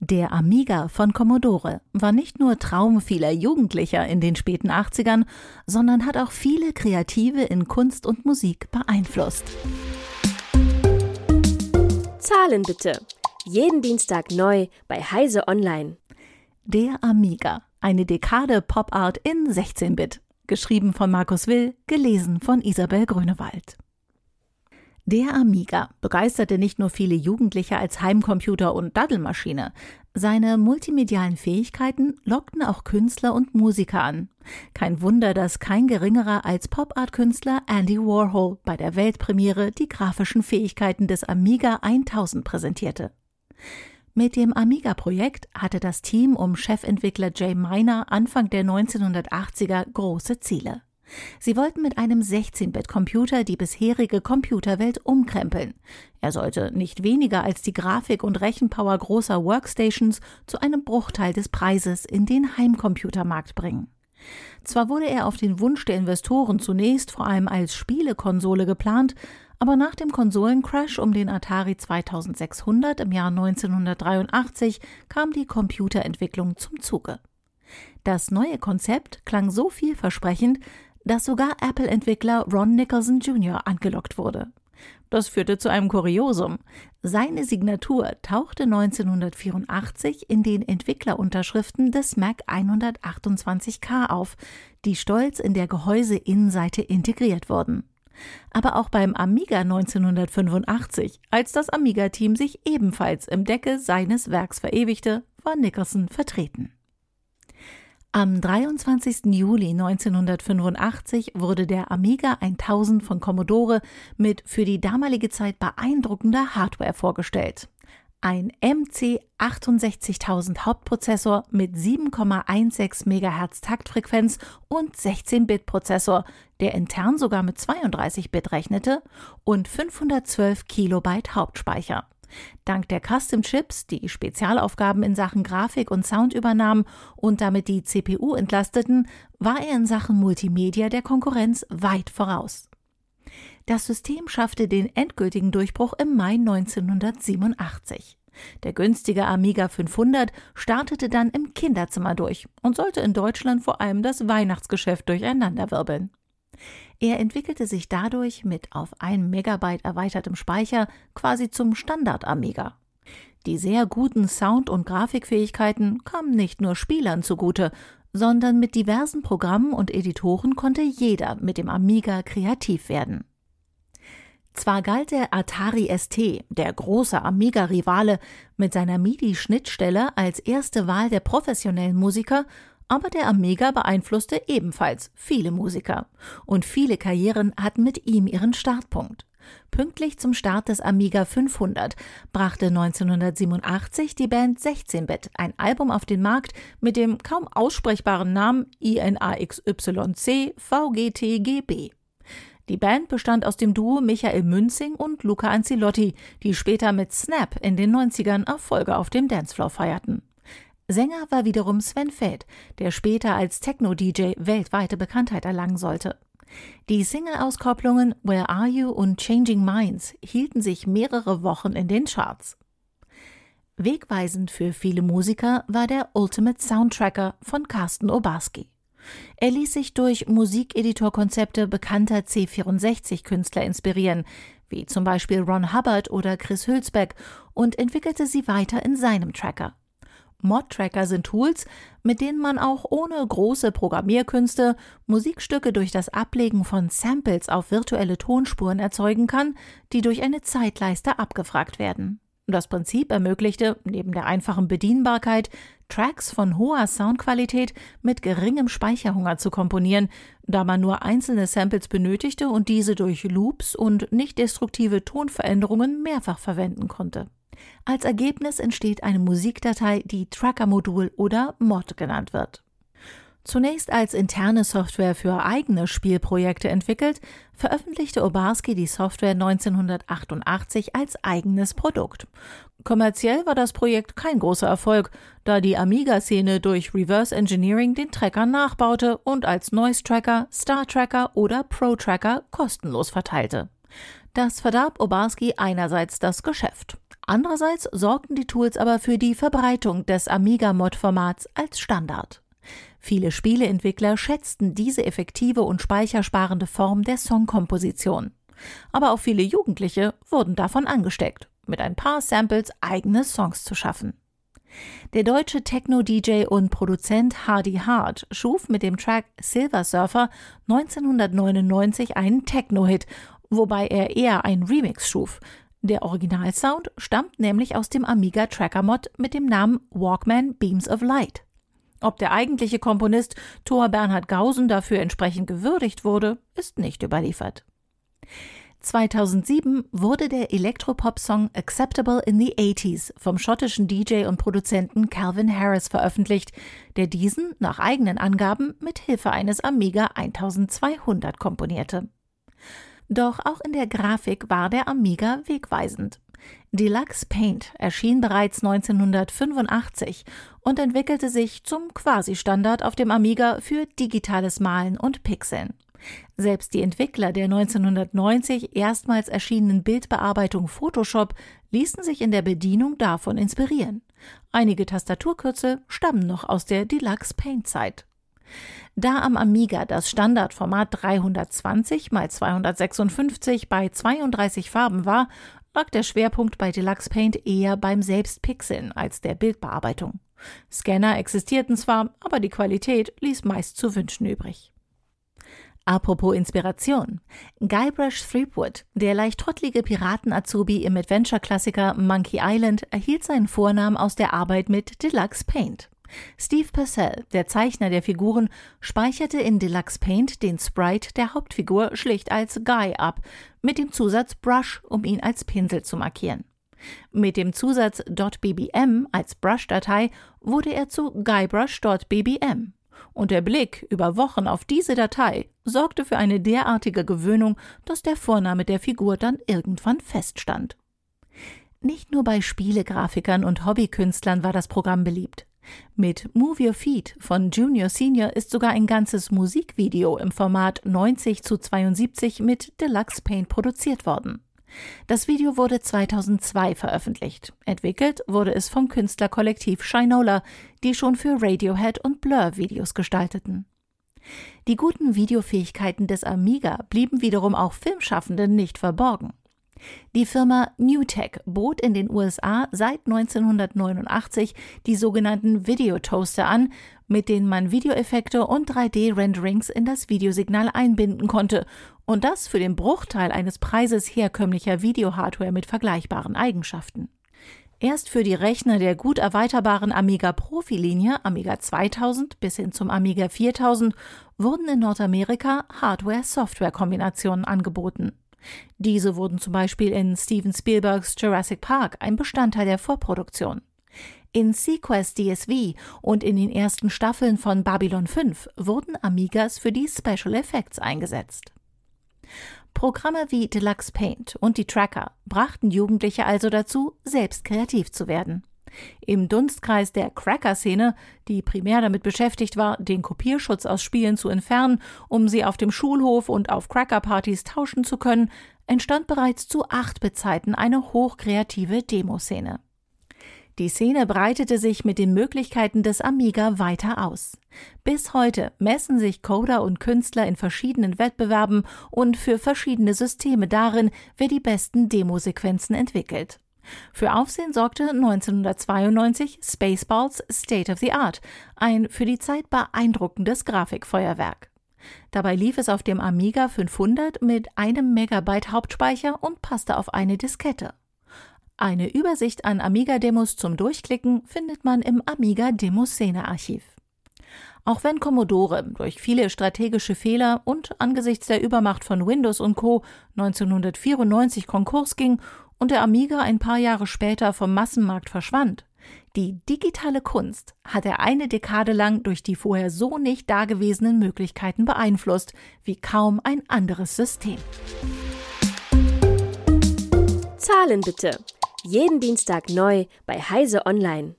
Der Amiga von Commodore war nicht nur Traum vieler Jugendlicher in den späten 80ern, sondern hat auch viele Kreative in Kunst und Musik beeinflusst. Zahlen bitte. Jeden Dienstag neu bei Heise Online. Der Amiga, eine Dekade Pop Art in 16-Bit. Geschrieben von Markus Will, gelesen von Isabel Grünewald. Der Amiga begeisterte nicht nur viele Jugendliche als Heimcomputer und Daddelmaschine. Seine multimedialen Fähigkeiten lockten auch Künstler und Musiker an. Kein Wunder, dass kein geringerer als Pop-Art-Künstler Andy Warhol bei der Weltpremiere die grafischen Fähigkeiten des Amiga 1000 präsentierte. Mit dem Amiga-Projekt hatte das Team um Chefentwickler Jay Miner Anfang der 1980er große Ziele. Sie wollten mit einem 16-Bit-Computer die bisherige Computerwelt umkrempeln. Er sollte nicht weniger als die Grafik und Rechenpower großer Workstations zu einem Bruchteil des Preises in den Heimcomputermarkt bringen. Zwar wurde er auf den Wunsch der Investoren zunächst vor allem als Spielekonsole geplant, aber nach dem Konsolencrash um den Atari 2600 im Jahr 1983 kam die Computerentwicklung zum Zuge. Das neue Konzept klang so vielversprechend, dass sogar Apple-Entwickler Ron Nicholson Jr. angelockt wurde. Das führte zu einem Kuriosum. Seine Signatur tauchte 1984 in den Entwicklerunterschriften des Mac 128K auf, die stolz in der Gehäuseinnenseite integriert wurden. Aber auch beim Amiga 1985, als das Amiga-Team sich ebenfalls im Decke seines Werks verewigte, war Nicholson vertreten. Am 23. Juli 1985 wurde der Amiga 1000 von Commodore mit für die damalige Zeit beeindruckender Hardware vorgestellt. Ein MC 68000 Hauptprozessor mit 7,16 MHz Taktfrequenz und 16-Bit-Prozessor, der intern sogar mit 32-Bit rechnete, und 512 Kilobyte Hauptspeicher. Dank der Custom Chips, die Spezialaufgaben in Sachen Grafik und Sound übernahmen und damit die CPU entlasteten, war er in Sachen Multimedia der Konkurrenz weit voraus. Das System schaffte den endgültigen Durchbruch im Mai 1987. Der günstige Amiga 500 startete dann im Kinderzimmer durch und sollte in Deutschland vor allem das Weihnachtsgeschäft durcheinanderwirbeln. Er entwickelte sich dadurch mit auf 1 Megabyte erweitertem Speicher quasi zum Standard-Amiga. Die sehr guten Sound- und Grafikfähigkeiten kamen nicht nur Spielern zugute, sondern mit diversen Programmen und Editoren konnte jeder mit dem Amiga kreativ werden. Zwar galt der Atari ST, der große Amiga-Rivale, mit seiner MIDI-Schnittstelle als erste Wahl der professionellen Musiker, aber der Amiga beeinflusste ebenfalls viele Musiker. Und viele Karrieren hatten mit ihm ihren Startpunkt. Pünktlich zum Start des Amiga 500 brachte 1987 die Band 16-Bit ein Album auf den Markt mit dem kaum aussprechbaren Namen INAXYC VGTGB. Die Band bestand aus dem Duo Michael Münzing und Luca Ancilotti, die später mit Snap in den 90ern Erfolge auf dem Dancefloor feierten. Sänger war wiederum Sven Feld, der später als Techno-DJ weltweite Bekanntheit erlangen sollte. Die Single-Auskopplungen Where Are You und Changing Minds hielten sich mehrere Wochen in den Charts. Wegweisend für viele Musiker war der Ultimate Soundtracker von Carsten Obarski. Er ließ sich durch Musikeditorkonzepte bekannter C64-Künstler inspirieren, wie zum Beispiel Ron Hubbard oder Chris Hülsbeck, und entwickelte sie weiter in seinem Tracker. Mod-Tracker sind Tools, mit denen man auch ohne große Programmierkünste Musikstücke durch das Ablegen von Samples auf virtuelle Tonspuren erzeugen kann, die durch eine Zeitleiste abgefragt werden. Das Prinzip ermöglichte, neben der einfachen Bedienbarkeit, Tracks von hoher Soundqualität mit geringem Speicherhunger zu komponieren, da man nur einzelne Samples benötigte und diese durch Loops und nicht destruktive Tonveränderungen mehrfach verwenden konnte. Als Ergebnis entsteht eine Musikdatei, die Tracker-Modul oder Mod genannt wird. Zunächst als interne Software für eigene Spielprojekte entwickelt, veröffentlichte Obarski die Software 1988 als eigenes Produkt. Kommerziell war das Projekt kein großer Erfolg, da die Amiga-Szene durch Reverse Engineering den Tracker nachbaute und als Noise Tracker, Star Tracker oder Pro Tracker kostenlos verteilte. Das verdarb Obarski einerseits das Geschäft. Andererseits sorgten die Tools aber für die Verbreitung des Amiga-Mod-Formats als Standard. Viele Spieleentwickler schätzten diese effektive und speichersparende Form der Songkomposition. Aber auch viele Jugendliche wurden davon angesteckt, mit ein paar Samples eigene Songs zu schaffen. Der deutsche Techno-DJ und Produzent Hardy Hart schuf mit dem Track Silver Surfer 1999 einen Techno-Hit, wobei er eher ein Remix schuf. Der Originalsound stammt nämlich aus dem Amiga Tracker Mod mit dem Namen Walkman Beams of Light. Ob der eigentliche Komponist Thor Bernhard Gausen dafür entsprechend gewürdigt wurde, ist nicht überliefert. 2007 wurde der Elektropop-Song Acceptable in the 80s vom schottischen DJ und Produzenten Calvin Harris veröffentlicht, der diesen nach eigenen Angaben mit Hilfe eines Amiga 1200 komponierte. Doch auch in der Grafik war der Amiga wegweisend. Deluxe Paint erschien bereits 1985 und entwickelte sich zum Quasi-Standard auf dem Amiga für digitales Malen und Pixeln. Selbst die Entwickler der 1990 erstmals erschienenen Bildbearbeitung Photoshop ließen sich in der Bedienung davon inspirieren. Einige Tastaturkürzel stammen noch aus der Deluxe Paint Zeit. Da am Amiga das Standardformat 320 x 256 bei 32 Farben war, lag der Schwerpunkt bei Deluxe Paint eher beim Selbstpixeln als der Bildbearbeitung. Scanner existierten zwar, aber die Qualität ließ meist zu wünschen übrig. Apropos Inspiration. Guybrush Threepwood, der leicht trottlige Piraten-Azubi im Adventure-Klassiker Monkey Island, erhielt seinen Vornamen aus der Arbeit mit Deluxe Paint. Steve Purcell, der Zeichner der Figuren, speicherte in Deluxe Paint den Sprite der Hauptfigur schlicht als Guy ab, mit dem Zusatz Brush, um ihn als Pinsel zu markieren. Mit dem Zusatz .bbm als Brush-Datei wurde er zu guybrush.bbm und der Blick über Wochen auf diese Datei sorgte für eine derartige Gewöhnung, dass der Vorname der Figur dann irgendwann feststand. Nicht nur bei Spielegrafikern und Hobbykünstlern war das Programm beliebt. Mit Move Your Feet von Junior Senior ist sogar ein ganzes Musikvideo im Format 90 zu 72 mit Deluxe Paint produziert worden. Das Video wurde 2002 veröffentlicht. Entwickelt wurde es vom Künstlerkollektiv Shinola, die schon für Radiohead und Blur Videos gestalteten. Die guten Videofähigkeiten des Amiga blieben wiederum auch Filmschaffenden nicht verborgen. Die Firma Newtek bot in den USA seit 1989 die sogenannten Videotoaster an, mit denen man Videoeffekte und 3D-Renderings in das Videosignal einbinden konnte und das für den Bruchteil eines Preises herkömmlicher Videohardware mit vergleichbaren Eigenschaften. Erst für die Rechner der gut erweiterbaren Amiga Profi-Linie Amiga 2000 bis hin zum Amiga 4000 wurden in Nordamerika Hardware-Software-Kombinationen angeboten. Diese wurden zum Beispiel in Steven Spielbergs Jurassic Park ein Bestandteil der Vorproduktion. In Sequest DSV und in den ersten Staffeln von Babylon 5 wurden Amigas für die Special Effects eingesetzt. Programme wie Deluxe Paint und die Tracker brachten Jugendliche also dazu, selbst kreativ zu werden. Im Dunstkreis der Cracker-Szene, die primär damit beschäftigt war, den Kopierschutz aus Spielen zu entfernen, um sie auf dem Schulhof und auf Cracker-Partys tauschen zu können, entstand bereits zu acht Bezeiten eine hochkreative Demoszene. Die Szene breitete sich mit den Möglichkeiten des Amiga weiter aus. Bis heute messen sich Coder und Künstler in verschiedenen Wettbewerben und für verschiedene Systeme darin, wer die besten Demosequenzen entwickelt. Für Aufsehen sorgte 1992 Spaceballs State of the Art, ein für die Zeit beeindruckendes Grafikfeuerwerk. Dabei lief es auf dem Amiga 500 mit einem Megabyte Hauptspeicher und passte auf eine Diskette. Eine Übersicht an Amiga-Demos zum Durchklicken findet man im Amiga Demoszene-Archiv. Auch wenn Commodore durch viele strategische Fehler und angesichts der Übermacht von Windows und Co. 1994 Konkurs ging und der Amiga ein paar Jahre später vom Massenmarkt verschwand. Die digitale Kunst hat er eine Dekade lang durch die vorher so nicht dagewesenen Möglichkeiten beeinflusst, wie kaum ein anderes System. Zahlen bitte. Jeden Dienstag neu bei Heise Online.